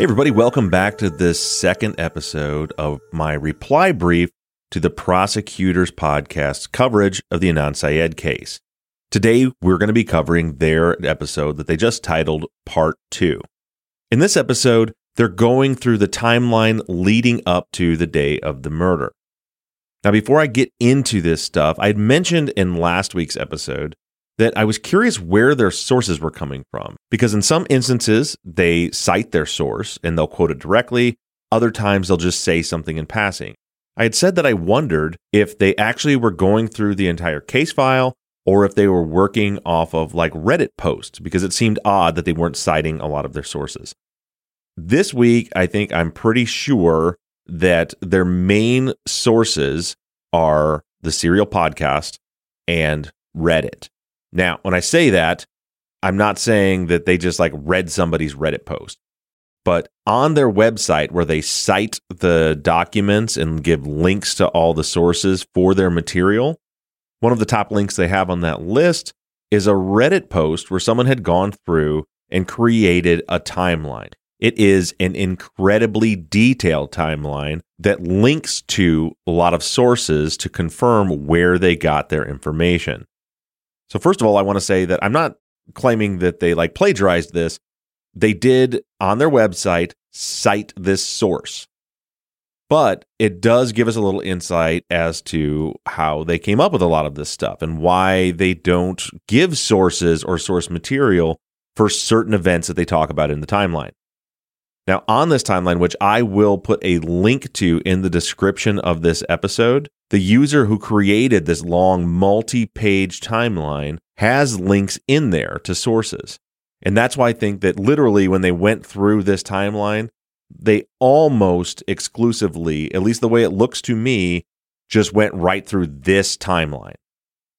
Hey, everybody, welcome back to this second episode of my reply brief to the prosecutor's podcast coverage of the Adnan Syed case. Today, we're going to be covering their episode that they just titled Part 2. In this episode, they're going through the timeline leading up to the day of the murder. Now, before I get into this stuff, I had mentioned in last week's episode that I was curious where their sources were coming from. Because in some instances, they cite their source and they'll quote it directly. Other times, they'll just say something in passing. I had said that I wondered if they actually were going through the entire case file or if they were working off of like Reddit posts because it seemed odd that they weren't citing a lot of their sources. This week, I think I'm pretty sure that their main sources are the Serial Podcast and Reddit. Now, when I say that, I'm not saying that they just like read somebody's Reddit post, but on their website where they cite the documents and give links to all the sources for their material, one of the top links they have on that list is a Reddit post where someone had gone through and created a timeline. It is an incredibly detailed timeline that links to a lot of sources to confirm where they got their information. So first of all, I want to say that I'm not claiming that they like plagiarized this. They did on their website cite this source. But it does give us a little insight as to how they came up with a lot of this stuff and why they don't give sources or source material for certain events that they talk about in the timeline. Now, on this timeline, which I will put a link to in the description of this episode, the user who created this long multi page timeline has links in there to sources. And that's why I think that literally when they went through this timeline, they almost exclusively, at least the way it looks to me, just went right through this timeline.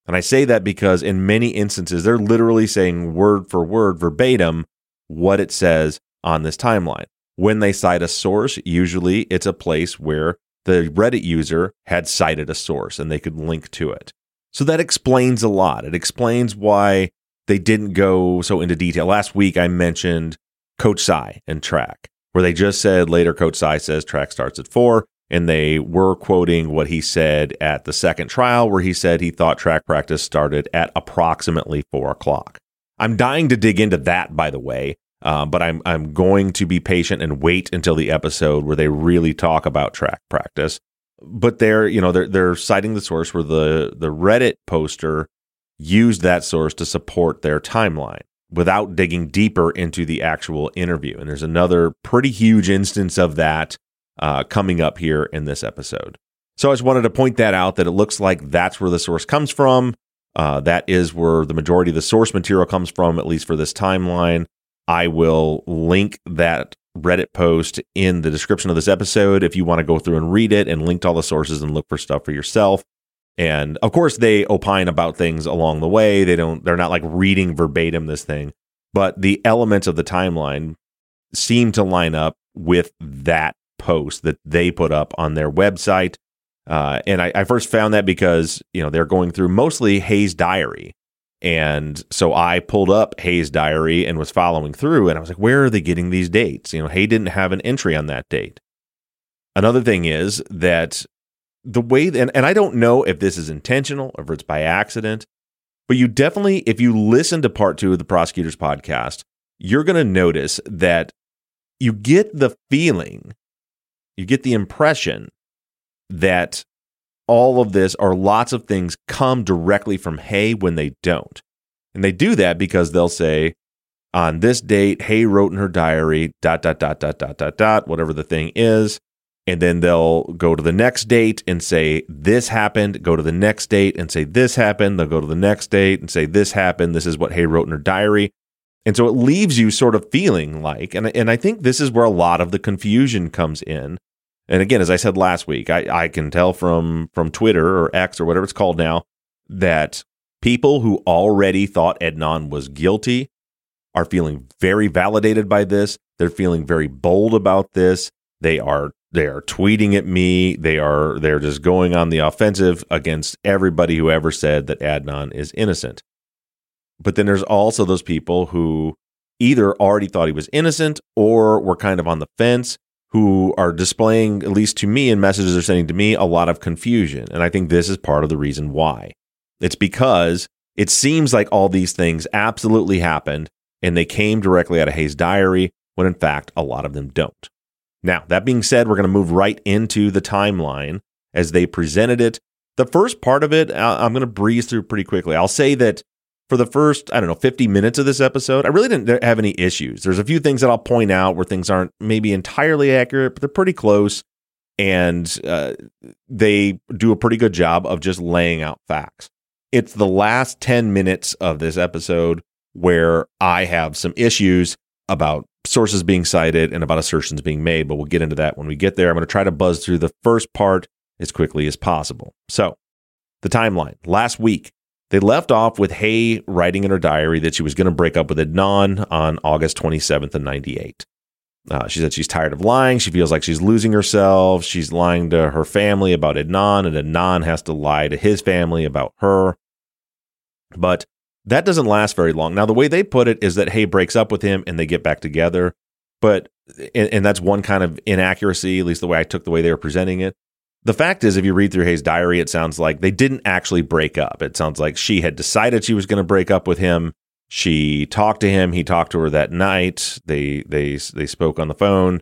And I say that because in many instances, they're literally saying word for word, verbatim, what it says on this timeline. When they cite a source, usually it's a place where the Reddit user had cited a source and they could link to it. So that explains a lot. It explains why they didn't go so into detail. Last week I mentioned Coach Cy and track, where they just said later Coach Cy says track starts at four. And they were quoting what he said at the second trial, where he said he thought track practice started at approximately four o'clock. I'm dying to dig into that, by the way. Uh, but I'm I'm going to be patient and wait until the episode where they really talk about track practice. But they're you know they're they're citing the source where the the Reddit poster used that source to support their timeline without digging deeper into the actual interview. And there's another pretty huge instance of that uh, coming up here in this episode. So I just wanted to point that out that it looks like that's where the source comes from. Uh, that is where the majority of the source material comes from, at least for this timeline. I will link that Reddit post in the description of this episode if you want to go through and read it and link to all the sources and look for stuff for yourself. And of course, they opine about things along the way. They don't, they're not like reading verbatim this thing, but the elements of the timeline seem to line up with that post that they put up on their website. Uh, and I, I first found that because, you know, they're going through mostly Hae's diary and so I pulled up Hae's diary and was following through, and I was like, where are they getting these dates? You know, Hae didn't have an entry on that date. Another thing is that the way, and, and I don't know if this is intentional or if it's by accident, but you definitely, if you listen to part two of the prosecutor's podcast, you're going to notice that you get the feeling, you get the impression that all of this or lots of things come directly from Hae when they don't. And they do that because they'll say, on this date, Hae wrote in her diary, dot, dot, dot, dot, dot, dot, dot, whatever the thing is. And then they'll go to the next date and say, this happened. Go to the next date and say, this happened. They'll go to the next date and say, this happened. This is what Hae wrote in her diary. And so it leaves you sort of feeling like, and, and I think this is where a lot of the confusion comes in. And again, as I said last week, I, I can tell from from Twitter or X or whatever it's called now that people who already thought Adnan was guilty are feeling very validated by this. They're feeling very bold about this. They are they are tweeting at me. They are they're just going on the offensive against everybody who ever said that Adnan is innocent. But then there's also those people who either already thought he was innocent or were kind of on the fence who are displaying, at least to me, and messages are sending to me, a lot of confusion. And I think this is part of the reason why. It's because it seems like all these things absolutely happened and they came directly out of Hae's diary, when in fact, a lot of them don't. Now, that being said, we're going to move right into the timeline as they presented it. The first part of it, I'm going to breeze through pretty quickly. I'll say that for the first, I don't know, 50 minutes of this episode, I really didn't have any issues. There's a few things that I'll point out where things aren't maybe entirely accurate, but they're pretty close. And uh, they do a pretty good job of just laying out facts. It's the last 10 minutes of this episode where I have some issues about sources being cited and about assertions being made, but we'll get into that when we get there. I'm going to try to buzz through the first part as quickly as possible. So, the timeline. Last week, they left off with Hae writing in her diary that she was going to break up with Adnan on August 27th of 98. Uh, she said she's tired of lying. She feels like she's losing herself. She's lying to her family about Adnan, and Adnan has to lie to his family about her. But that doesn't last very long. Now, the way they put it is that Hae breaks up with him and they get back together. But, and, and that's one kind of inaccuracy, at least the way I took the way they were presenting it. The fact is, if you read through Hae's diary, it sounds like they didn't actually break up. It sounds like she had decided she was going to break up with him. She talked to him. He talked to her that night. They they they spoke on the phone,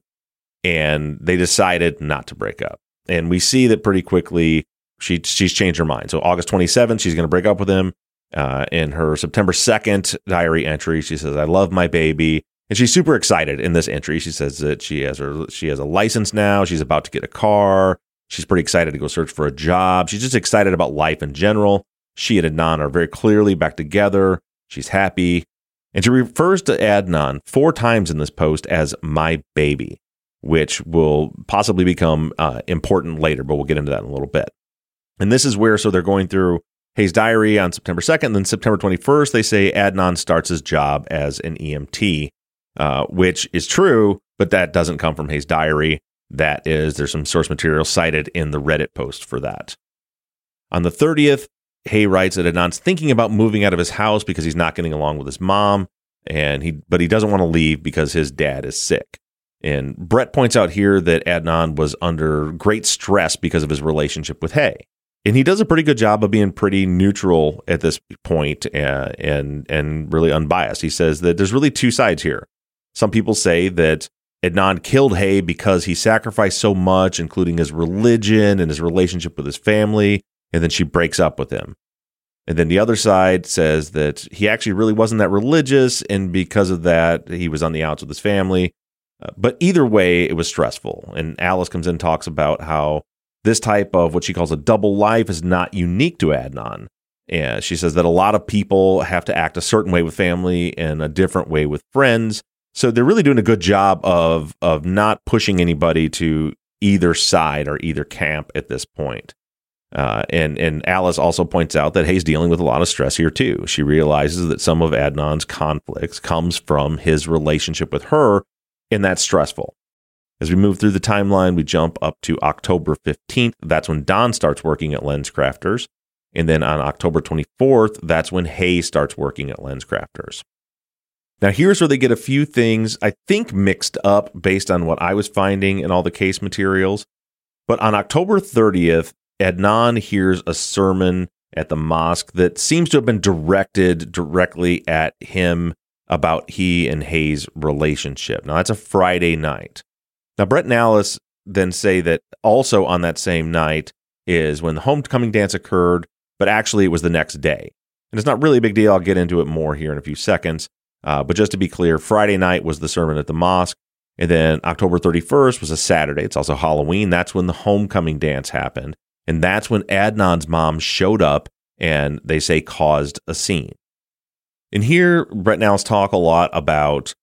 and they decided not to break up. And we see that pretty quickly. She she's changed her mind. So August 27th, she's going to break up with him. Uh, in her September 2nd diary entry, she says, "I love my baby." And she's super excited in this entry. She says that she has her she has a license now. She's about to get a car. She's pretty excited to go search for a job. She's just excited about life in general. She and Adnan are very clearly back together. She's happy. And she refers to Adnan four times in this post as my baby, which will possibly become uh, important later, but we'll get into that in a little bit. And this is where, so they're going through Hae's diary on September 2nd. Then September 21st, they say Adnan starts his job as an EMT, uh, which is true, but that doesn't come from Hae's diary. That is, there's some source material cited in the Reddit post for that. On the 30th, Hae writes that Adnan's thinking about moving out of his house because he's not getting along with his mom, and he but he doesn't want to leave because his dad is sick. And Brett points out here that Adnan was under great stress because of his relationship with Hae. And he does a pretty good job of being pretty neutral at this point and, uh, and and really unbiased. He says that there's really two sides here. Some people say that Adnan killed Hae because he sacrificed so much, including his religion and his relationship with his family, and then she breaks up with him. And then the other side says that he actually really wasn't that religious, and because of that, he was on the outs with his family. Uh, but either way, it was stressful. And Alice comes in and talks about how this type of what she calls a double life is not unique to Adnan. And she says that a lot of people have to act a certain way with family and a different way with friends. So they're really doing a good job of of not pushing anybody to either side or either camp at this point. Uh, and and Alice also points out that Hae's dealing with a lot of stress here too. She realizes that some of Adnan's conflicts comes from his relationship with her, and that's stressful. As we move through the timeline, we jump up to October 15th. That's when Don starts working at LensCrafters. And then on October 24th, that's when Hae starts working at LensCrafters. Now, here's where they get a few things, I think, mixed up based on what I was finding in all the case materials. But on October 30th, Adnan hears a sermon at the mosque that seems to have been directed directly at him about he and Hae's relationship. Now, that's a Friday night. Now, Brett and Alice then say that also on that same night is when the homecoming dance occurred, but actually it was the next day. And it's not really a big deal. I'll get into it more here in a few seconds. Uh, but just to be clear, Friday night was the sermon at the mosque. And then October 31st was a Saturday. It's also Halloween. That's when the homecoming dance happened. And that's when Adnan's mom showed up and they say caused a scene. And here, Brett Now's talk a lot about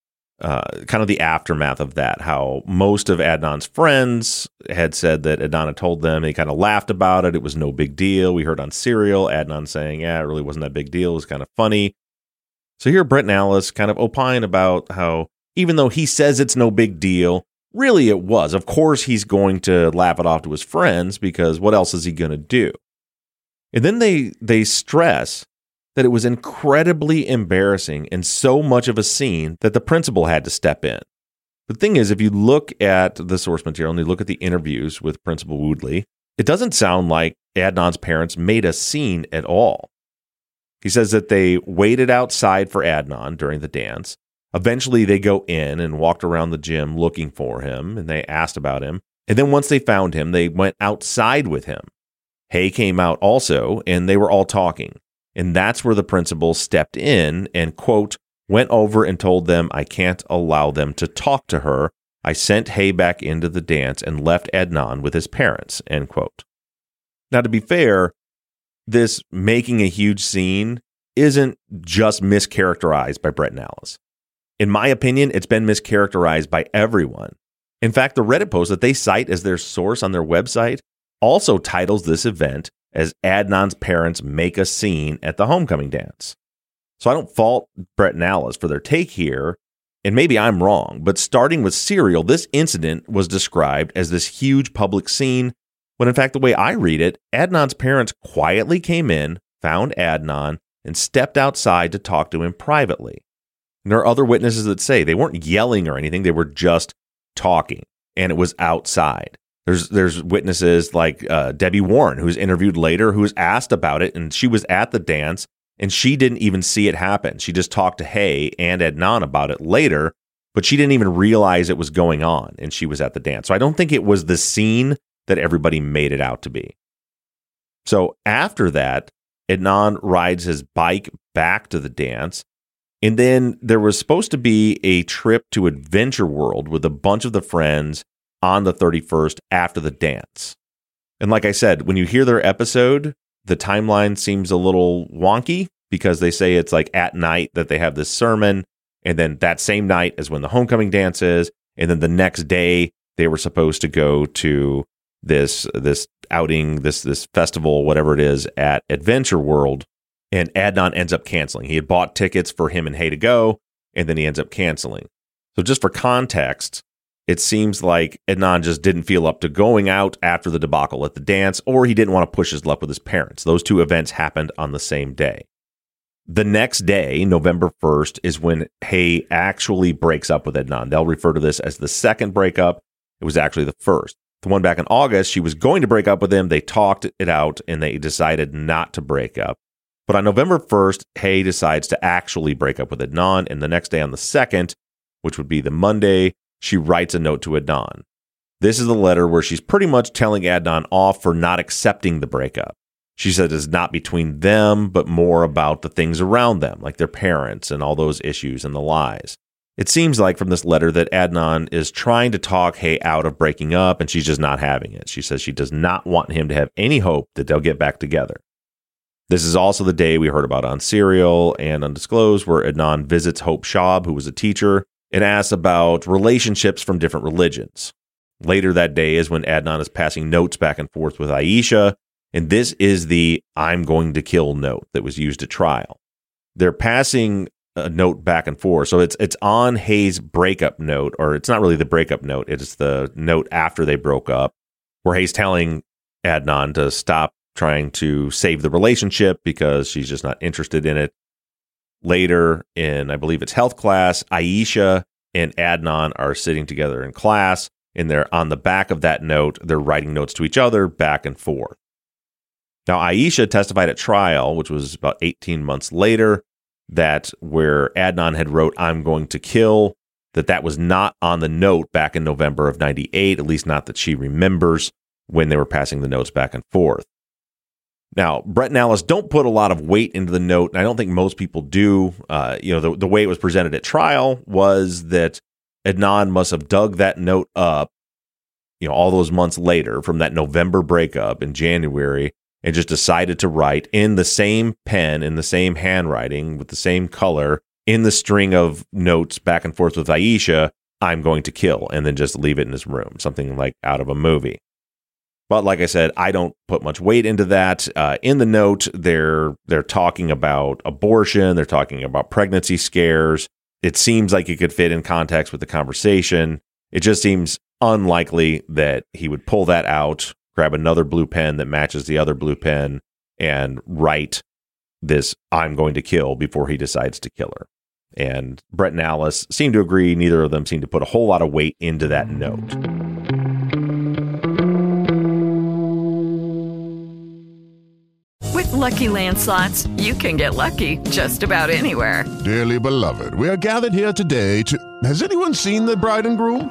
uh, kind of the aftermath of that, how most of Adnan's friends had said that Adnan had told them, they kind of laughed about it. It was no big deal. We heard on Serial Adnan saying, yeah, it really wasn't that big deal. It was kind of funny. So here, Brett and Alice kind of opine about how even though he says it's no big deal, really it was. Of course, he's going to laugh it off to his friends because what else is he going to do? And then they they stress that it was incredibly embarrassing and so much of a scene that the principal had to step in. The thing is, if you look at the source material and you look at the interviews with Principal Woodley, it doesn't sound like Adnan's parents made a scene at all. He says that they waited outside for Adnan during the dance. Eventually, they go in and walked around the gym looking for him, and they asked about him. And then once they found him, they went outside with him. Hae came out also, and they were all talking. And that's where the principal stepped in and, quote, went over and told them I can't allow them to talk to her. I sent Hae back into the dance and left Adnan with his parents, end quote. Now, to be fair, this making a huge scene isn't just mischaracterized by Brett and Alice. In my opinion, it's been mischaracterized by everyone. In fact, the Reddit post that they cite as their source on their website also titles this event as Adnan's parents make a scene at the homecoming dance. So I don't fault Brett and Alice for their take here, and maybe I'm wrong, but starting with Serial, this incident was described as this huge public scene, when in fact, the way I read it, Adnan's parents quietly came in, found Adnan, and stepped outside to talk to him privately. And there are other witnesses that say they weren't yelling or anything, they were just talking, and it was outside. There's there's witnesses like uh, Debbie Warren, who's interviewed later, who was asked about it, and she was at the dance, and she didn't even see it happen. She just talked to Hae and Adnan about it later, but she didn't even realize it was going on, and she was at the dance. So I don't think it was the scene that everybody made it out to be. So after that, Adnan rides his bike back to the dance. And then there was supposed to be a trip to Adventure World with a bunch of the friends on the 31st after the dance. And like I said, when you hear their episode, the timeline seems a little wonky because they say it's like at night that they have this sermon. And then that same night is when the homecoming dance is. And then the next day, they were supposed to go to this this outing, this this festival, whatever it is, at Adventure World. And Adnan ends up canceling. He had bought tickets for him and Hae to go, and then he ends up canceling. So just for context, it seems like Adnan just didn't feel up to going out after the debacle at the dance, or he didn't want to push his luck with his parents. Those two events happened on the same day. The next day, November 1st, is when Hae actually breaks up with Adnan. They'll refer to this as the second breakup. It was actually the first. The one back in August, she was going to break up with him. They talked it out and they decided not to break up. But on November 1st, Hae decides to actually break up with Adnan. And the next day, on the 2nd, which would be the Monday, she writes a note to Adnan. This is the letter where she's pretty much telling Adnan off for not accepting the breakup. She said it's not between them, but more about the things around them, like their parents and all those issues and the lies. It seems like from this letter that Adnan is trying to talk Hae out of breaking up, and she's just not having it. She says she does not want him to have any hope that they'll get back together. This is also the day we heard about on Serial and Undisclosed, where Adnan visits Hope Schaub, who was a teacher, and asks about relationships from different religions. Later that day is when Adnan is passing notes back and forth with Aisha, and this is the I'm going to kill note that was used at trial. They're passing a note back and forth. So it's it's on Hae's breakup note, or it's not really the breakup note, it's the note after they broke up, where Hae's telling Adnan to stop trying to save the relationship because she's just not interested in it later in, I believe it's health class, Aisha and Adnan are sitting together in class. And they're on the back of that note, they're writing notes to each other back and forth. Now, Aisha testified at trial, which was about 18 months later, that where Adnan had wrote, I'm going to kill, that that was not on the note back in November of 98, at least not that she remembers when they were passing the notes back and forth. Now, Brett and Alice don't put a lot of weight into the note, and I don't think most people do. Uh, you know, the, the way it was presented at trial was that Adnan must have dug that note up, you know, all those months later from that November breakup in January and just decided to write in the same pen, in the same handwriting, with the same color, in the string of notes back and forth with Aisha, I'm going to kill, and then just leave it in his room, something like out of a movie. But like I said, I don't put much weight into that. Uh, in the note, they're they're talking about abortion. They're talking about pregnancy scares. It seems like it could fit in context with the conversation. It just seems unlikely that he would pull that out grab another blue pen that matches the other blue pen and write this I'm going to kill before he decides to kill her. And Brett and Alice seem to agree. Neither of them seem to put a whole lot of weight into that note. With lucky landslots, you can get lucky just about anywhere. Dearly beloved, we are gathered here today to. Has anyone seen the bride and groom?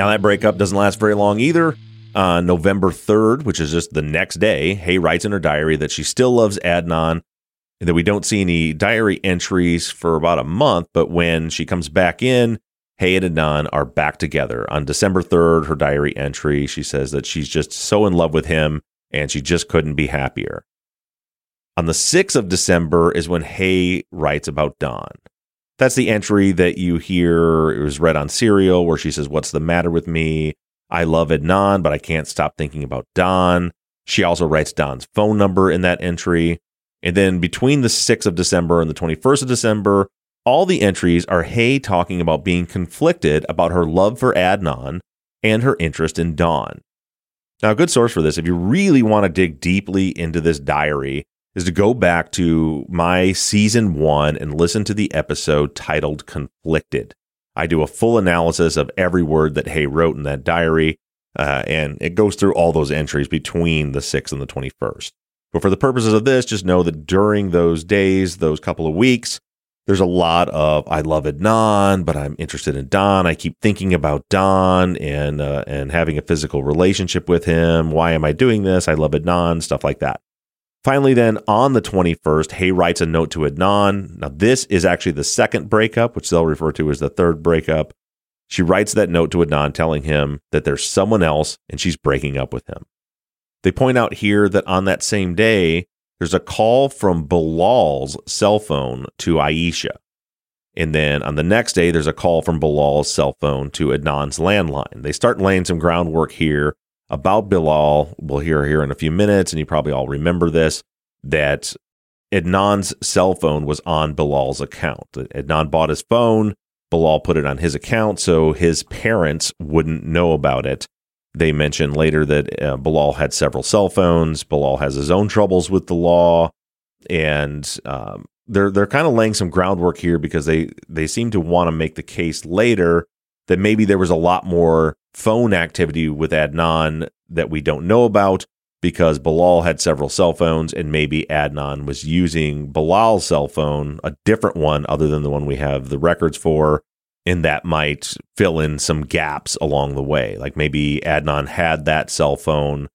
Now, that breakup doesn't last very long either. On November 3rd, which is just the next day, Hae writes in her diary that she still loves Adnan and that we don't see any diary entries for about a month. But when she comes back in, Hae and Adnan are back together. On December 3rd, her diary entry, she says that she's just so in love with him and she just couldn't be happier. On the 6th of December is when Hae writes about Don. That's the entry that you hear. It was read on Serial, where she says, What's the matter with me? I love Adnan, but I can't stop thinking about Don. She also writes Don's phone number in that entry. And then between the 6th of December and the 21st of December, all the entries are Hae talking about being conflicted about her love for Adnan and her interest in Don. Now, a good source for this, if you really want to dig deeply into this diary, is to go back to my season one and listen to the episode titled Conflicted. I do a full analysis of every word that Hae wrote in that diary, uh, and it goes through all those entries between the 6th and the 21st. But for the purposes of this, just know that during those days, those couple of weeks, there's a lot of I love Adnan, but I'm interested in Don. I keep thinking about Don and uh, and having a physical relationship with him. Why am I doing this? I love Adnan, stuff like that. Finally, then on the 21st, Hae writes a note to Adnan. Now, this is actually the second breakup, which they'll refer to as the third breakup. She writes that note to Adnan telling him that there's someone else and she's breaking up with him. They point out here that on that same day, there's a call from Bilal's cell phone to Aisha. And then on the next day, there's a call from Bilal's cell phone to Adnan's landline. They start laying some groundwork here about Bilal. We'll hear here in a few minutes, and you probably all remember this that Adnan's cell phone was on Bilal's account. Adnan bought his phone. Bilal put it on his account so his parents wouldn't know about it. They mention later that uh, Bilal had several cell phones. Bilal has his own troubles with the law, and um, they're they're kind of laying some groundwork here because they they seem to want to make the case later that maybe there was a lot more phone activity with Adnan that we don't know about because Bilal had several cell phones and maybe Adnan was using Bilal's cell phone, a different one other than the one we have the records for, and that might fill in some gaps along the way. Like maybe Adnan had that cell phone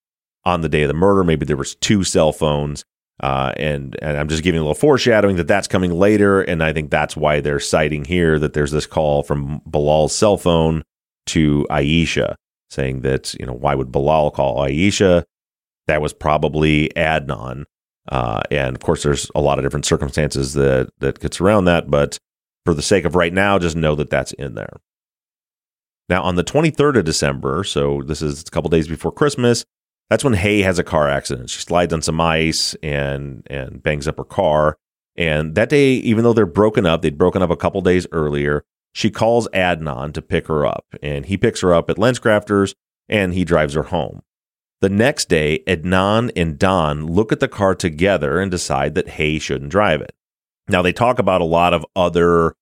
on the day of the murder. Maybe there was two cell phones. Uh, and and I'm just giving a little foreshadowing that that's coming later, and I think that's why they're citing here that there's this call from Bilal's cell phone to Aisha saying that you know why would Bilal call Aisha? That was probably Adnan, uh, and of course there's a lot of different circumstances that that could surround that, but for the sake of right now, just know that that's in there. Now, on the 23rd of December, so this is a couple days before Christmas, that's when Hae has a car accident. She slides on some ice and and bangs up her car. And that day, even though they're broken up, they'd broken up a couple days earlier. She calls Adnan to pick her up, and he picks her up at LensCrafters and he drives her home. The next day, Adnan and Don look at the car together and decide that Hae shouldn't drive it. Now, they talk about a lot of other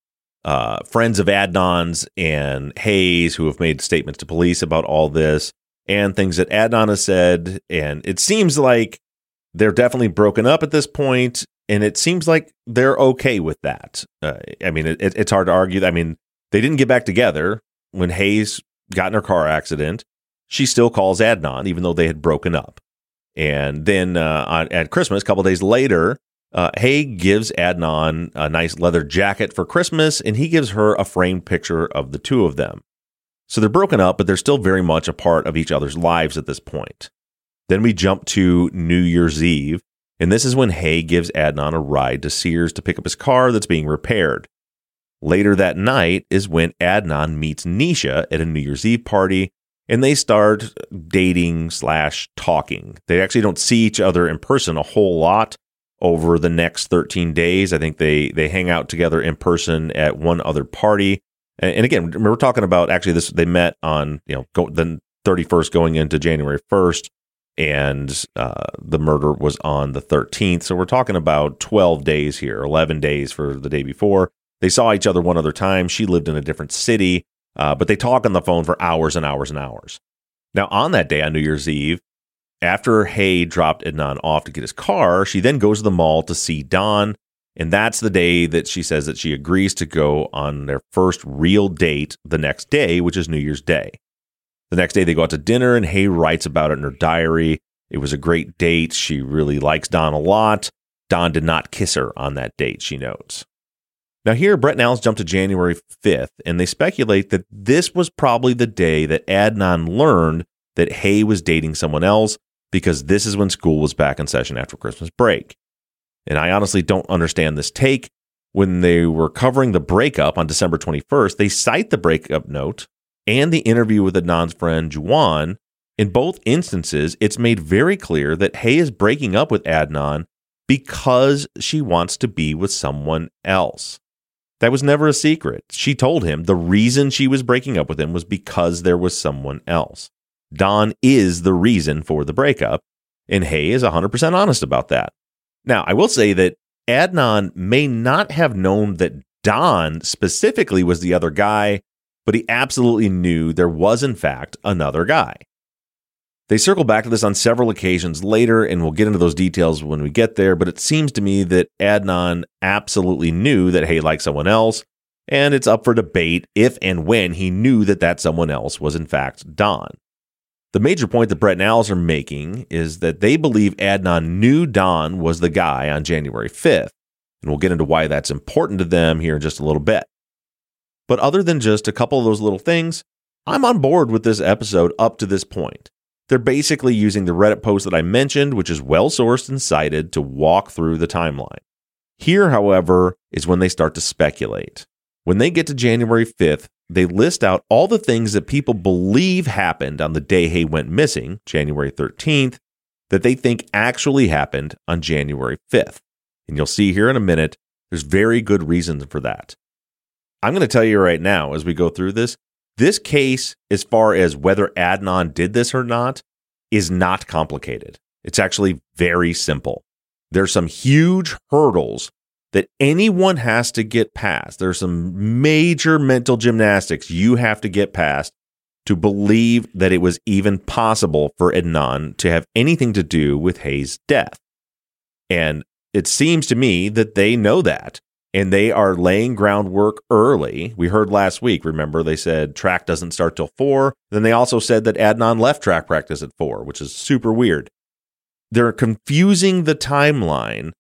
uh, friends of Adnan's and Hae's who have made statements to police about all this and things that Adnan has said. And it seems like they're definitely broken up at this point, and it seems like they're okay with that. Uh, I mean, it, it's hard to argue. I mean, they didn't get back together when Hae's got in her car accident. She still calls Adnan, even though they had broken up. And then uh, on, at Christmas, a couple days later, uh, Hae gives Adnan a nice leather jacket for Christmas, and he gives her a framed picture of the two of them. So they're broken up, but they're still very much a part of each other's lives at this point. Then we jump to New Year's Eve, and this is when Hae gives Adnan a ride to Sears to pick up his car that's being repaired. Later that night is when Adnan meets Nisha at a New Year's Eve party, and they start dating slash talking. They actually don't see each other in person a whole lot over the next 13 days. I think they they hang out together in person at one other party. And, and again, we're talking about actually this. They met on you know go, the 31st going into January 1st, and uh, the murder was on the 13th. So we're talking about 12 days here, 11 days for the day before. They saw each other one other time. She lived in a different city, uh, but they talk on the phone for hours and hours and hours. Now, on that day, on New Year's Eve, after Hae dropped Adnan off to get his car, she then goes to the mall to see Don. And that's the day that she says that she agrees to go on their first real date the next day, which is New Year's Day. The next day, they go out to dinner, and Hae writes about it in her diary. It was a great date. She really likes Don a lot. Don did not kiss her on that date, she notes. Now, here, Brett and Alice jump to January 5th, and they speculate that this was probably the day that Adnan learned that Hae was dating someone else because this is when school was back in session after Christmas break. And I honestly don't understand this take. When they were covering the breakup on December 21st, they cite the breakup note and the interview with Adnan's friend Juwan. In both instances, it's made very clear that Hae is breaking up with Adnan because she wants to be with someone else. That was never a secret. She told him the reason she was breaking up with him was because there was someone else. Don is the reason for the breakup, and Hae is 100% honest about that. Now, I will say that Adnan may not have known that Don specifically was the other guy, but he absolutely knew there was, in fact, another guy. They circle back to this on several occasions later, and we'll get into those details when we get there, but it seems to me that Adnan absolutely knew that Hae liked someone else, and it's up for debate if and when he knew that that someone else was, in fact, Don. The major point that Brett and Alice are making is that they believe Adnan knew Don was the guy on January 5th. And we'll get into why that's important to them here in just a little bit. But other than just a couple of those little things, I'm on board with this episode up to this point. They're basically using the Reddit post that I mentioned, which is well sourced and cited, to walk through the timeline. Here, however, is when they start to speculate. When they get to January 5th, they list out all the things that people believe happened on the day Hae went missing, January 13th, that they think actually happened on January 5th. And you'll see here in a minute, there's very good reasons for that. I'm going to tell you right now as we go through this, this case, as far as whether Adnan did this or not, is not complicated. It's actually very simple. There's some huge hurdles that anyone has to get past. There's some major mental gymnastics you have to get past to believe that it was even possible for Adnan to have anything to do with Hae's death. And it seems to me that they know that. And they are laying groundwork early. We heard last week, remember, they said track doesn't start till four. Then they also said that Adnan left track practice at four, which is super weird. They're confusing the timeline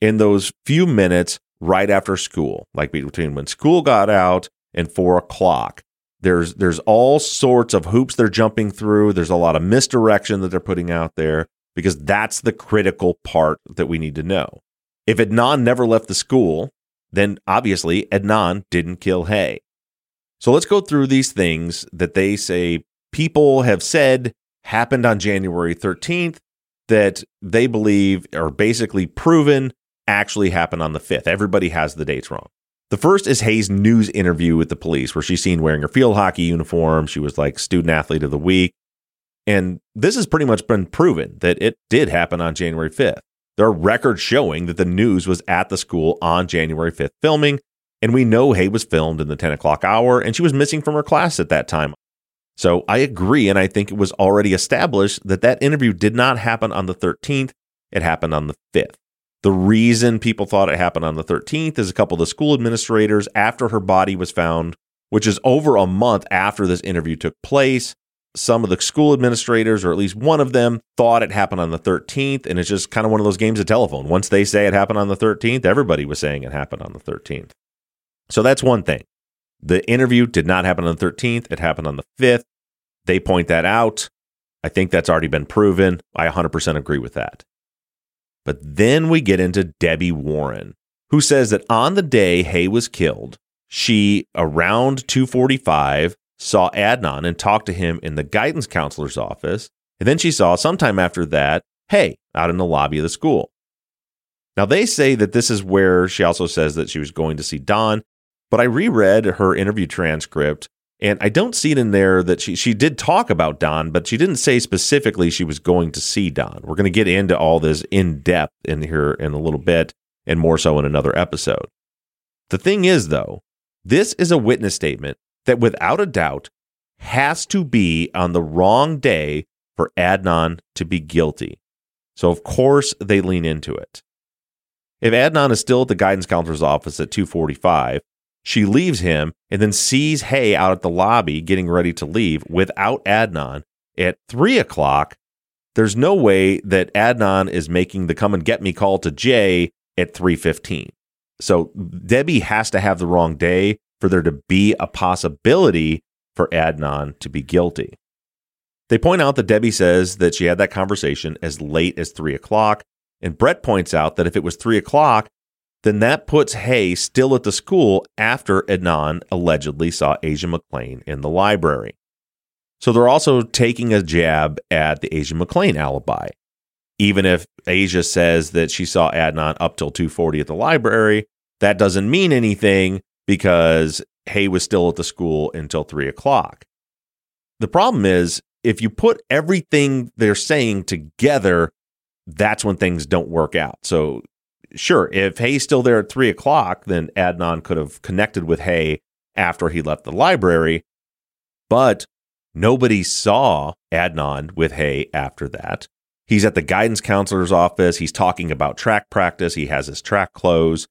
in those few minutes right after school, like between when school got out and four o'clock. There's there's all sorts of hoops they're jumping through. There's a lot of misdirection that they're putting out there because that's the critical part that we need to know. If Adnan never left the school, then obviously Adnan didn't kill Hae. So let's go through these things that they say people have said happened on January 13th that they believe are basically proven actually happened on the 5th. Everybody has the dates wrong. The first is Hae's news interview with the police, where she's seen wearing her field hockey uniform. She was like student athlete of the week. And this has pretty much been proven that it did happen on January 5th. There are records showing that the news was at the school on January 5th filming, and we know Hae was filmed in the 10 o'clock hour and she was missing from her class at that time. So I agree, and I think it was already established that that interview did not happen on the 13th, it happened on the 5th. The reason people thought it happened on the 13th is a couple of the school administrators, after her body was found, which is over a month after this interview took place, some of the school administrators, or at least one of them, thought it happened on the 13th. And it's just kind of one of those games of telephone. Once they say it happened on the 13th, everybody was saying it happened on the 13th. So that's one thing. The interview did not happen on the 13th, it happened on the 5th. They point that out. I think that's already been proven. I 100% agree with that. But then we get into Debbie Warren, who says that on the day Hae was killed, she around 245 saw Adnan and talked to him in the guidance counselor's office. And then she saw sometime after that, Hae, out in the lobby of the school. Now, they say that this is where she also says that she was going to see Don, but I reread her interview transcript and I don't see it in there that she, she did talk about Don, but she didn't say specifically she was going to see Don. We're going to get into all this in depth in here in a little bit and more so in another episode. The thing is, though, this is a witness statement that without a doubt has to be on the wrong day for Adnan to be guilty. So, of course, they lean into it. If Adnan is still at the guidance counselor's office at 245, she leaves him and then sees Hae out at the lobby getting ready to leave without Adnan at 3 o'clock. There's no way that Adnan is making the come and get me call to Jay at 315. So Debbie has to have the wrong day for there to be a possibility for Adnan to be guilty. They point out that Debbie says that she had that conversation as late as three o'clock. And Brett points out that if it was three o'clock, then that puts Hae still at the school after Adnan allegedly saw Asia McClain in the library. So they're also taking a jab at the Asia McClain alibi. Even if Asia says that she saw Adnan up till 2:40 at the library, that doesn't mean anything because Hae was still at the school until three o'clock. The problem is, if you put everything they're saying together, that's when things don't work out. So, sure, if Hae's still there at three o'clock, then Adnan could have connected with Hae after he left the library. But nobody saw Adnan with Hae after that. He's at the guidance counselor's office. He's talking about track practice. He has his track clothes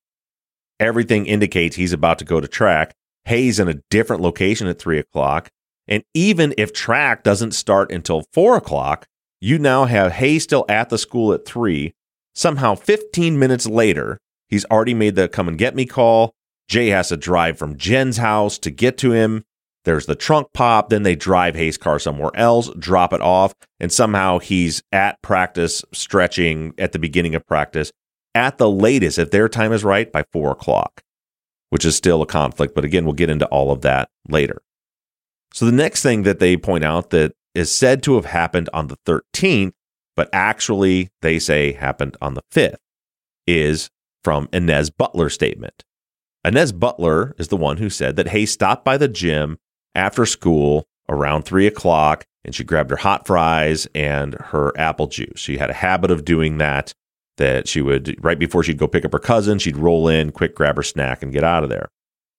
everything indicates he's about to go to track. Hae's in a different location at three o'clock. And even if track doesn't start until four o'clock, you now have Hae's still at the school at three. Somehow, 15 minutes later, he's already made the come and get me call. Jay has to drive from Jen's house to get to him. There's the trunk pop. Then they drive Hae's car somewhere else, drop it off, and somehow he's at practice, stretching at the beginning of practice at the latest, if their time is right, by four o'clock, which is still a conflict. But again, we'll get into all of that later. So the next thing that they point out that is said to have happened on the 13th, but actually they say happened on the 5th, is from Inez Butler's statement. Inez Butler is the one who said that Hae stopped by the gym after school around three o'clock and she grabbed her hot fries and her apple juice. She had a habit of doing that that she would, right before she'd go pick up her cousin, she'd roll in, quick grab her snack, and get out of there.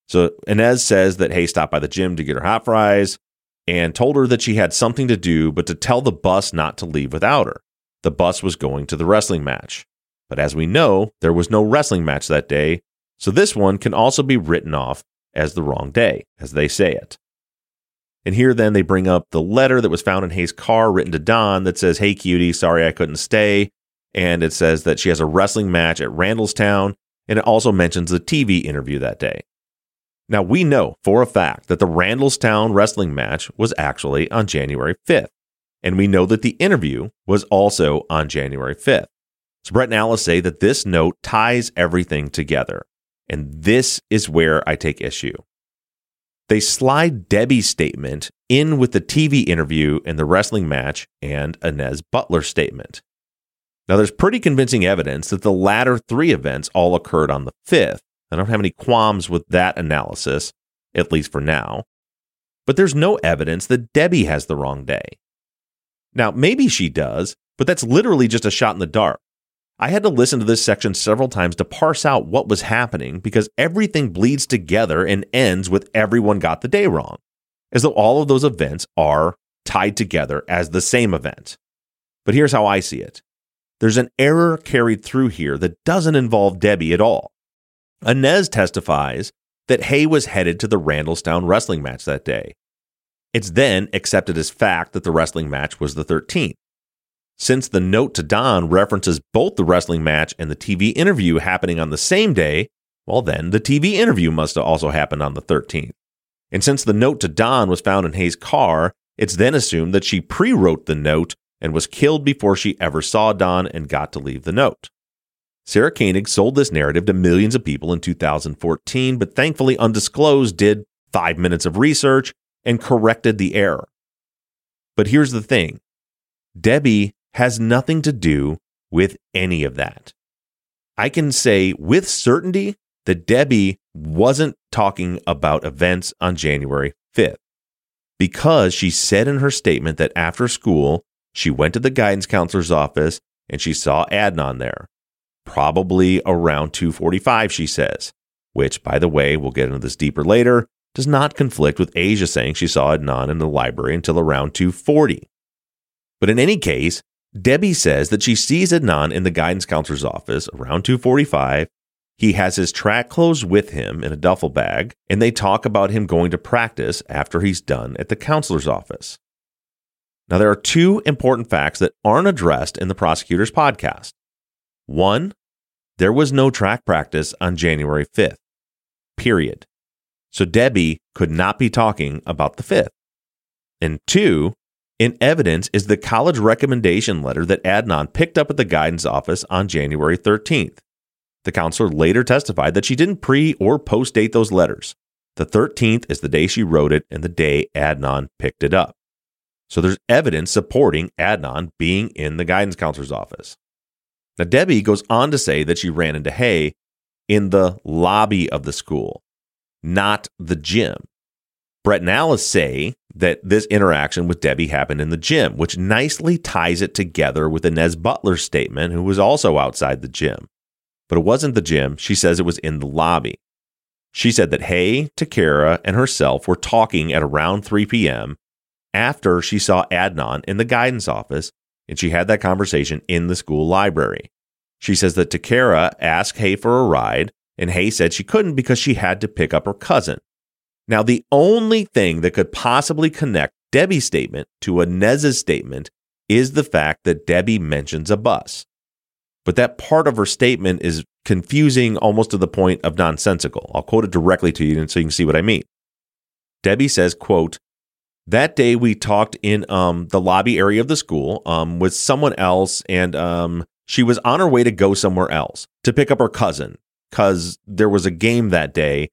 So Inez says that Hae stopped by the gym to get her hot fries and told her that she had something to do, but to tell the bus not to leave without her. The bus was going to the wrestling match. But as we know, there was no wrestling match that day, So this one can also be written off as the wrong day, as they say it. And here then they bring up the letter that was found in Hae's car written to Don that says, Hey cutie, sorry I couldn't stay. And it says that she has a wrestling match at Randallstown. And it also mentions the TV interview that day. Now we know for a fact that the Randallstown wrestling match was actually on January 5th. And we know that the interview was also on January 5th. So Brett and Alice say that this note ties everything together. And this is where I take issue. They slide Debbie's statement in with the TV interview and the wrestling match and Inez Butler's statement. Now, there's pretty convincing evidence that the latter three events all occurred on the 5th. I don't have any qualms with that analysis, at least for now. But there's no evidence that Debbie has the wrong day. Now, maybe she does, but that's literally just a shot in the dark. I had to listen to this section several times to parse out what was happening because everything bleeds together and ends with everyone got the day wrong, as though all of those events are tied together as the same event. But here's how I see it there's an error carried through here that doesn't involve Debbie at all. Inez testifies that Hae was headed to the Randallstown wrestling match that day. It's then accepted as fact that the wrestling match was the 13th. Since the note to Don references both the wrestling match and the TV interview happening on the same day, well, then the TV interview must have also happened on the 13th. And since the note to Don was found in Hae's car, it's then assumed that she pre wrote the note and was killed before she ever saw Don and got to leave the note. Sarah Koenig sold this narrative to millions of people in 2014, but thankfully Undisclosed did five minutes of research and corrected the error. But here's the thing Debbie has nothing to do with any of that. I can say with certainty that Debbie wasn't talking about events on January 5th because she said in her statement that after school, she went to the guidance counselor's office and she saw Adnan there. Probably around 2:45 she says, which by the way, we'll get into this deeper later, does not conflict with Asia saying she saw Adnan in the library until around 2:40. But in any case, Debbie says that she sees Adnan in the guidance counselor's office around 2:45. He has his track clothes with him in a duffel bag, and they talk about him going to practice after he's done at the counselor's office. Now, there are two important facts that aren't addressed in the prosecutor's podcast. One, there was no track practice on January 5th, period. So Debbie could not be talking about the 5th. And two, in evidence is the college recommendation letter that Adnan picked up at the guidance office on January 13th. The counselor later testified that she didn't pre or post date those letters. The 13th is the day she wrote it and the day Adnan picked it up. So there's evidence supporting Adnan being in the guidance counselor's office. Now, Debbie goes on to say that she ran into Hae in the lobby of the school, not the gym. Brett and Alice say that this interaction with Debbie happened in the gym, which nicely ties it together with Inez Butler's statement, who was also outside the gym. But it wasn't the gym. She says it was in the lobby. She said that Hae, Takera, and herself were talking at around 3 p.m. after she saw Adnan in the guidance office, and she had that conversation in the school library. She says that Takera asked Hae for a ride, and Hae said she couldn't because she had to pick up her cousin. Now, the only thing that could possibly connect Debbie's statement to Inez's statement is the fact that Debbie mentions a bus. But that part of her statement is confusing almost to the point of nonsensical. I'll quote it directly to you so you can see what I mean. Debbie says, quote, that day we talked in um, the lobby area of the school um, with someone else and um, she was on her way to go somewhere else to pick up her cousin because there was a game that day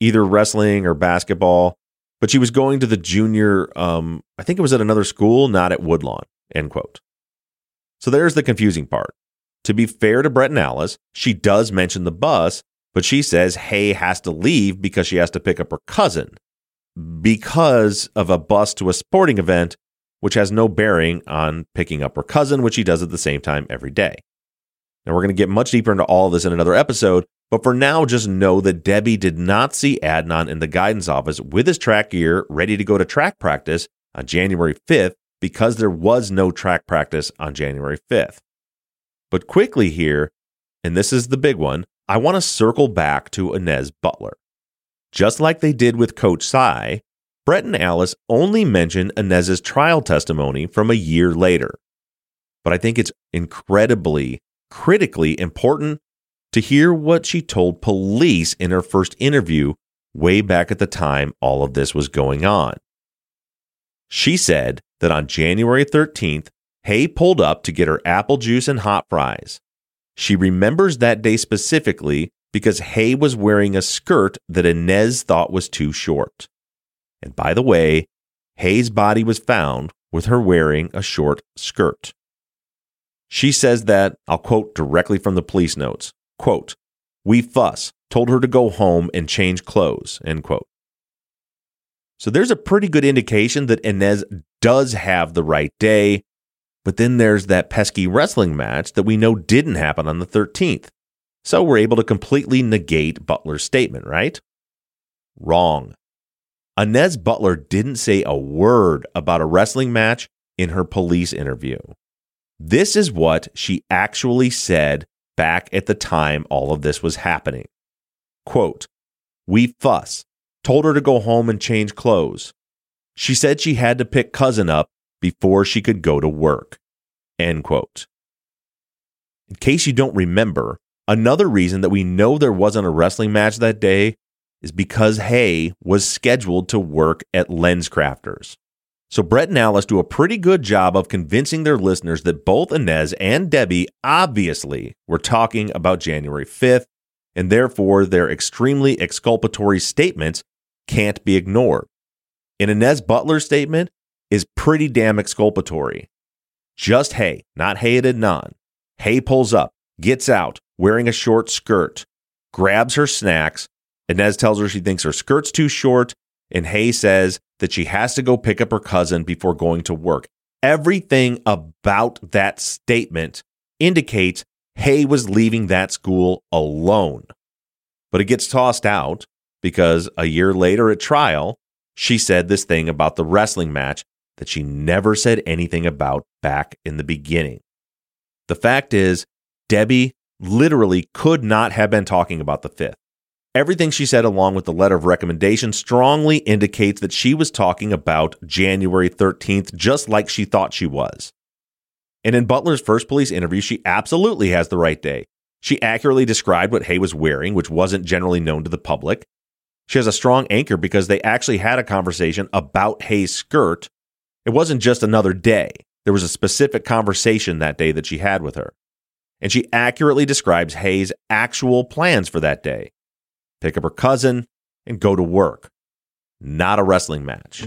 either wrestling or basketball, but she was going to the junior, um, I think it was at another school, not at Woodlawn, end quote. So there's the confusing part. To be fair to Brett and Alice, she does mention the bus, but she says Hae has to leave because she has to pick up her cousin because of a bus to a sporting event, which has no bearing on picking up her cousin, which she does at the same time every day. Now, we're going to get much deeper into all of this in another episode, but for now, just know that Debbie did not see Adnan in the guidance office with his track gear ready to go to track practice on January 5th because there was no track practice on January 5th. But quickly here, and this is the big one, I want to circle back to Inez Butler. Just like they did with Coach Cy, Brett and Alice only mention Inez's trial testimony from a year later. But I think it's incredibly, critically important to hear what she told police in her first interview way back at the time all of this was going on. She said that on January 13th, Hae pulled up to get her apple juice and hot fries. She remembers that day specifically because Hae was wearing a skirt that Inez thought was too short. And by the way, Hae's body was found with her wearing a short skirt. She says that, I'll quote directly from the police notes, quote, we fuss, told her to go home and change clothes, end quote. So there's a pretty good indication that Inez does have the right day, but then there's that pesky wrestling match that we know didn't happen on the 13th. So we're able to completely negate Butler's statement, right? Wrong. Inez Butler didn't say a word about a wrestling match in her police interview. This is what she actually said back at the time all of this was happening. Quote, We fuss, told her to go home and change clothes. She said she had to pick cousin up before she could go to work. End quote. In case you don't remember, another reason that we know there wasn't a wrestling match that day is because Hae was scheduled to work at LensCrafters. So Brett and Alice do a pretty good job of convincing their listeners that both Inez and Debbie obviously were talking about January 5th, and therefore their extremely exculpatory statements can't be ignored. And Inez Butler's statement is pretty damn exculpatory. Just Hae, not Hae at Adnan. Hae pulls up, gets out, wearing a short skirt, grabs her snacks. Inez tells her she thinks her skirt's too short, and Hae says that she has to go pick up her cousin before going to work. Everything about that statement indicates Hae was leaving that school alone. But it gets tossed out because a year later at trial, she said this thing about the wrestling match that she never said anything about back in the beginning. The fact is, Debbie literally could not have been talking about the fifth. Everything she said, along with the letter of recommendation, strongly indicates that she was talking about January 13th, just like she thought she was. And in Butler's first police interview, she absolutely has the right day. She accurately described what Hae was wearing, which wasn't generally known to the public. She has a strong anchor because they actually had a conversation about Hae's skirt. It wasn't just another day. There was a specific conversation that day that she had with her. And she accurately describes Hae's actual plans for that day pick up her cousin, and go to work. Not a wrestling match.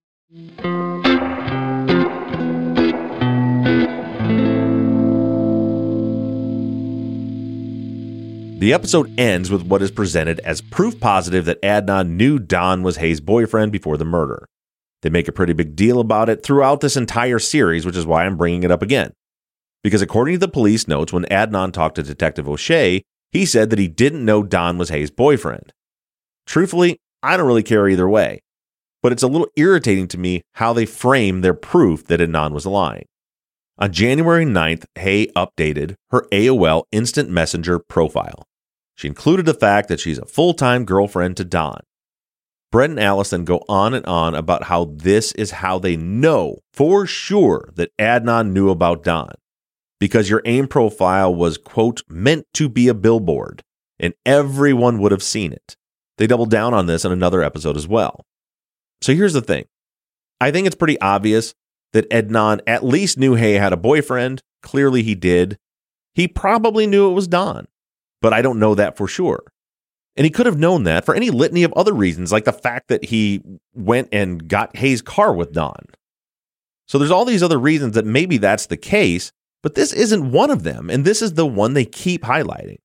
The episode ends with what is presented as proof positive that Adnan knew Don was Hae's boyfriend before the murder. They make a pretty big deal about it throughout this entire series, which is why I'm bringing it up again. Because according to the police notes, when Adnan talked to Detective O'Shea, he said that he didn't know Don was Hae's boyfriend. Truthfully, I don't really care either way, but it's a little irritating to me how they frame their proof that Adnan was lying. On January 9th, Hae updated her AOL Instant Messenger profile. She included the fact that she's a full time girlfriend to Don. Brett and Allison go on and on about how this is how they know for sure that Adnan knew about Don. Because your AIM profile was, quote, meant to be a billboard, and everyone would have seen it. They double down on this in another episode as well. So here's the thing I think it's pretty obvious that Adnan at least knew Hae had a boyfriend. Clearly he did. He probably knew it was Don but I don't know that for sure. And he could have known that for any litany of other reasons, like the fact that he went and got Hae's car with Don. So there's all these other reasons that maybe that's the case, but this isn't one of them. And this is the one they keep highlighting.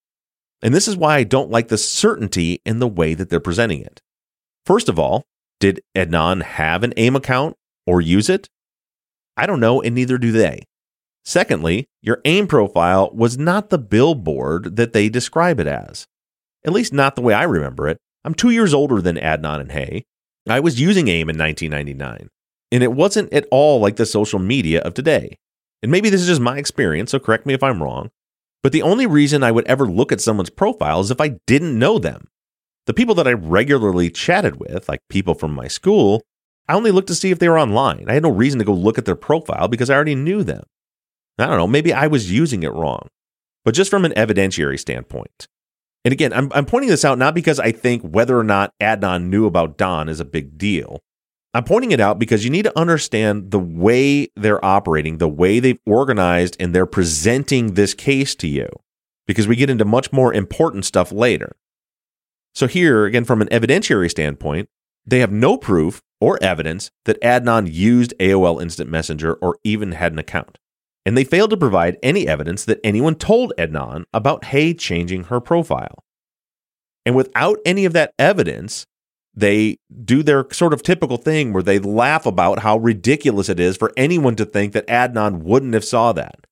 And this is why I don't like the certainty in the way that they're presenting it. First of all, did Adnan have an AIM account or use it? I don't know, and neither do they. Secondly, your AIM profile was not the billboard that they describe it as. At least not the way I remember it. I'm two years older than Adnan and Hae. I was using AIM in 1999, and it wasn't at all like the social media of today. And maybe this is just my experience, so correct me if I'm wrong. But the only reason I would ever look at someone's profile is if I didn't know them. The people that I regularly chatted with, like people from my school, I only looked to see if they were online. I had no reason to go look at their profile because I already knew them. I don't know, maybe I was using it wrong. But just from an evidentiary standpoint. And again, I'm, I'm pointing this out not because I think whether or not Adnan knew about Don is a big deal. I'm pointing it out because you need to understand the way they're operating, the way they've organized, and they're presenting this case to you, because we get into much more important stuff later. So, here, again, from an evidentiary standpoint, they have no proof or evidence that Adnan used AOL Instant Messenger or even had an account. And they failed to provide any evidence that anyone told Adnan about Hae changing her profile. And without any of that evidence, they do their sort of typical thing where they laugh about how ridiculous it is for anyone to think that Adnan wouldn't have saw that.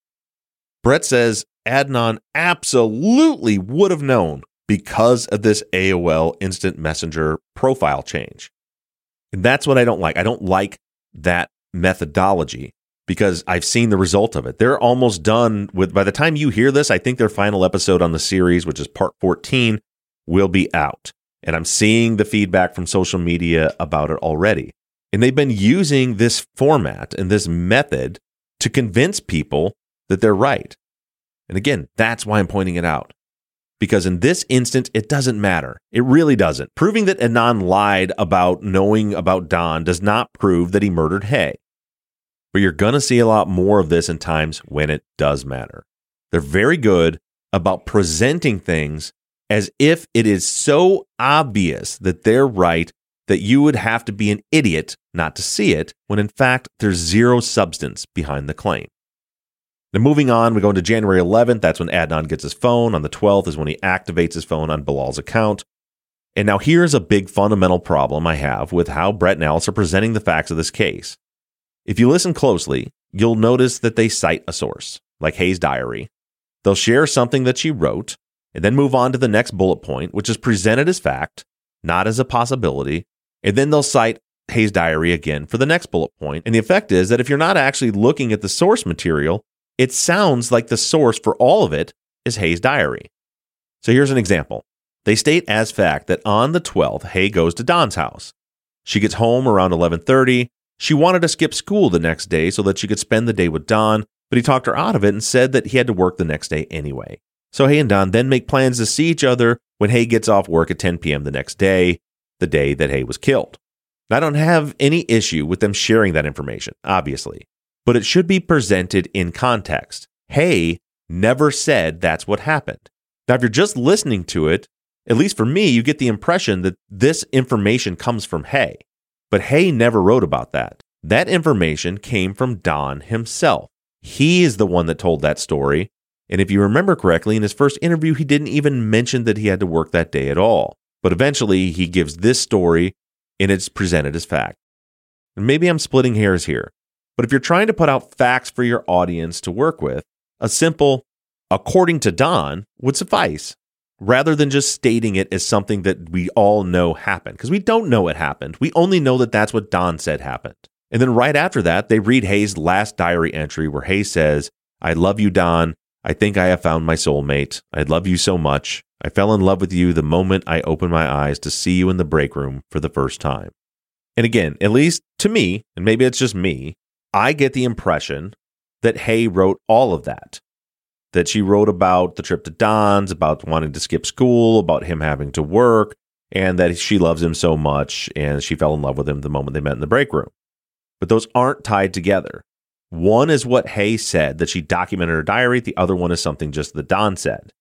Brett says Adnan absolutely would have known because of this AOL Instant Messenger profile change. And that's what I don't like. I don't like that methodology because I've seen the result of it. They're almost done with, by the time you hear this, I think their final episode on the series, which is part 14, will be out. And I'm seeing the feedback from social media about it already. And they've been using this format and this method to convince people that they're right. And again, that's why I'm pointing it out because in this instant, it doesn't matter. It really doesn't. Proving that Adnan lied about knowing about Don does not prove that he murdered Hae. But you're going to see a lot more of this in times when it does matter. They're very good about presenting things as if it is so obvious that they're right that you would have to be an idiot not to see it, when in fact, there's zero substance behind the claim. Then moving on, we go into January 11th. That's when Adnan gets his phone. On the 12th is when he activates his phone on Bilal's account. And now here's a big fundamental problem I have with how Brett and Alice are presenting the facts of this case. If you listen closely, you'll notice that they cite a source, like Hae's diary. They'll share something that she wrote, and then move on to the next bullet point, which is presented as fact, not as a possibility. And then they'll cite Hae's diary again for the next bullet point. And the effect is that if you're not actually looking at the source material, it sounds like the source for all of it is Hae's diary. So here's an example. They state as fact that on the 12th, Hae goes to Don's house. She gets home around 11:30. She wanted to skip school the next day so that she could spend the day with Don, but he talked her out of it and said that he had to work the next day anyway. So Hae and Don then make plans to see each other when Hae gets off work at 10 p.m. the next day, the day that Hae was killed. I don't have any issue with them sharing that information, obviously but it should be presented in context. Hae never said that's what happened. Now, if you're just listening to it, at least for me, you get the impression that this information comes from Hae. But Hae never wrote about that. That information came from Don himself. He is the one that told that story. And if you remember correctly, in his first interview, he didn't even mention that he had to work that day at all. But eventually, he gives this story and it's presented as fact. And maybe I'm splitting hairs here, but if you're trying to put out facts for your audience to work with, a simple, according to Don, would suffice rather than just stating it as something that we all know happened. Because we don't know it happened. We only know that that's what Don said happened. And then right after that, they read Hae's last diary entry where Hayes says, I love you, Don. I think I have found my soulmate. I love you so much. I fell in love with you the moment I opened my eyes to see you in the break room for the first time. And again, at least to me, and maybe it's just me, I get the impression that Hae wrote all of that. That she wrote about the trip to Don's, about wanting to skip school, about him having to work, and that she loves him so much and she fell in love with him the moment they met in the break room. But those aren't tied together. One is what Hae said that she documented her diary, the other one is something just that Don said.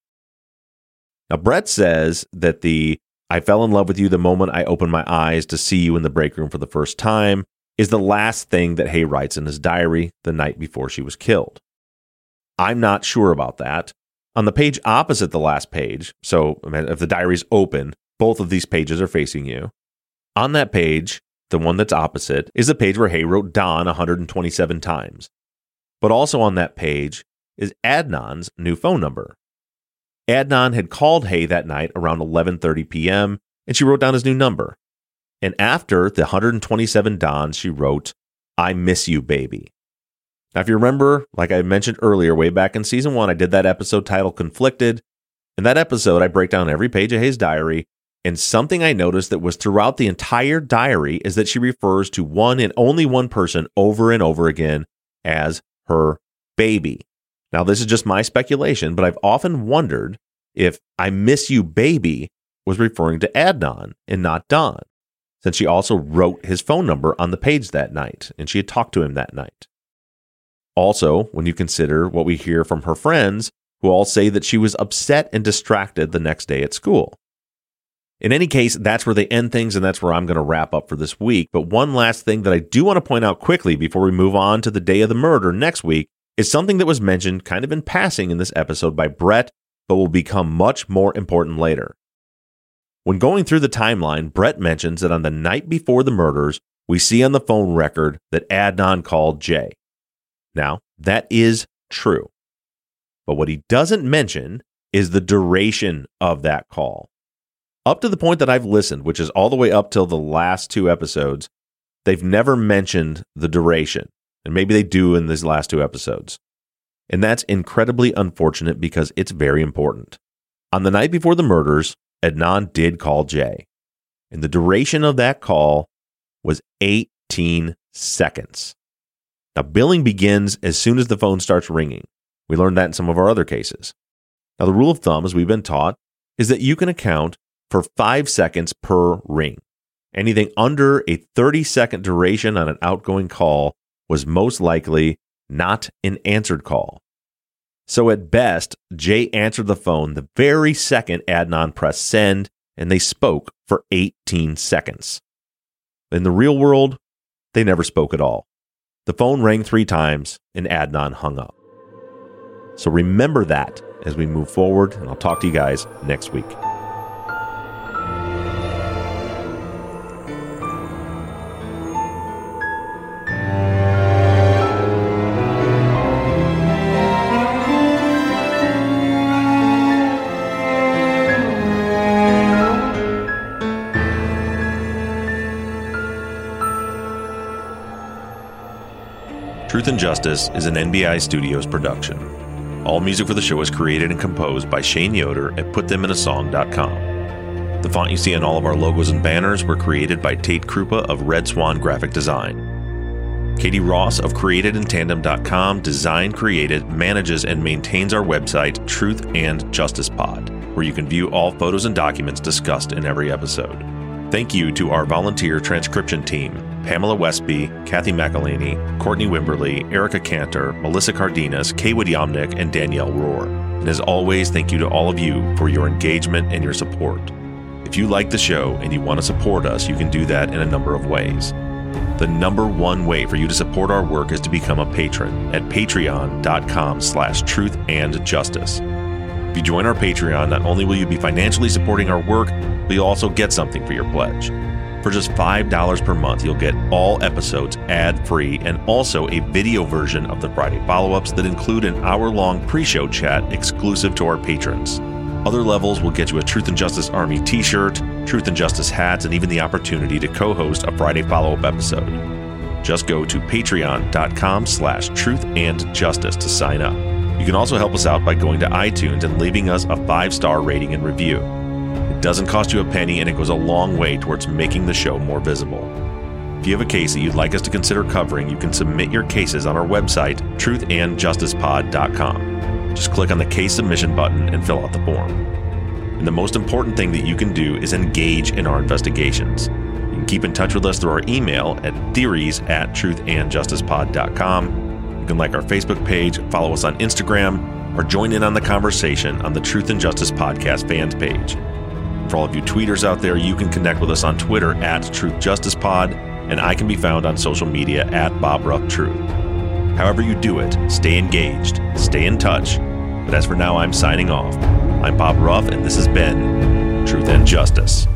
Now, Brett says that the I fell in love with you the moment I opened my eyes to see you in the break room for the first time is the last thing that Hae writes in his diary the night before she was killed. I'm not sure about that. On the page opposite the last page, so if the diary's open, both of these pages are facing you. On that page, the one that's opposite, is the page where Hae wrote Don 127 times. But also on that page is Adnan's new phone number. Adnan had called Hae that night around 11:30 p.m. and she wrote down his new number. And after the 127 Dons, she wrote, "I miss you, baby." Now, if you remember, like I mentioned earlier, way back in season one, I did that episode titled Conflicted. In that episode, I break down every page of Hae's diary. And something I noticed that was throughout the entire diary is that she refers to one and only one person over and over again as her baby. Now, this is just my speculation, but I've often wondered if I miss you, baby was referring to Adnan and not Don, since she also wrote his phone number on the page that night and she had talked to him that night. Also, when you consider what we hear from her friends, who all say that she was upset and distracted the next day at school. In any case, that's where they end things, and that's where I'm going to wrap up for this week. But one last thing that I do want to point out quickly before we move on to the day of the murder next week is something that was mentioned kind of in passing in this episode by Brett, but will become much more important later. When going through the timeline, Brett mentions that on the night before the murders, we see on the phone record that Adnan called Jay. Now, that is true. But what he doesn't mention is the duration of that call. Up to the point that I've listened, which is all the way up till the last two episodes, they've never mentioned the duration. And maybe they do in these last two episodes. And that's incredibly unfortunate because it's very important. On the night before the murders, Adnan did call Jay. And the duration of that call was 18 seconds. Now, billing begins as soon as the phone starts ringing. We learned that in some of our other cases. Now, the rule of thumb, as we've been taught, is that you can account for five seconds per ring. Anything under a 30 second duration on an outgoing call was most likely not an answered call. So at best, Jay answered the phone the very second Adnan pressed send, and they spoke for 18 seconds. In the real world, they never spoke at all. The phone rang three times and Adnan hung up. So remember that as we move forward, and I'll talk to you guys next week. Truth and Justice is an NBI Studios production. All music for the show is created and composed by Shane Yoder at PutThemInASong.com. The font you see on all of our logos and banners were created by Tate Krupa of Red Swan Graphic Design. Katie Ross of CreatedInTandem.com designed, created, manages, and maintains our website, Truth and Justice Pod, where you can view all photos and documents discussed in every episode. Thank you to our volunteer transcription team Pamela Westby, Kathy McElhaney, Courtney Wimberly, Erica Cantor, Melissa Cardenas, Kaywood Yomnick, and Danielle Rohr. And as always, thank you to all of you for your engagement and your support. If you like the show and you want to support us, you can do that in a number of ways. The number one way for you to support our work is to become a patron at patreon.com slash truth and justice. If you join our Patreon, not only will you be financially supporting our work, but you'll also get something for your pledge. For just $5 per month, you'll get all episodes ad free and also a video version of the Friday follow ups that include an hour long pre show chat exclusive to our patrons. Other levels will get you a Truth and Justice Army t shirt, Truth and Justice hats, and even the opportunity to co host a Friday follow up episode. Just go to patreon.com slash truth and justice to sign up. You can also help us out by going to iTunes and leaving us a five star rating and review. It doesn't cost you a penny and it goes a long way towards making the show more visible. If you have a case that you'd like us to consider covering, you can submit your cases on our website, truthandjusticepod.com. Just click on the case submission button and fill out the form. And the most important thing that you can do is engage in our investigations. You can keep in touch with us through our email at theories at truthandjusticepod.com you can like our Facebook page, follow us on Instagram, or join in on the conversation on the Truth and Justice Podcast fans page. For all of you tweeters out there, you can connect with us on Twitter at Truth Justice Pod, and I can be found on social media at Bob Ruff Truth. However, you do it, stay engaged, stay in touch. But as for now, I'm signing off. I'm Bob Ruff, and this has been Truth and Justice.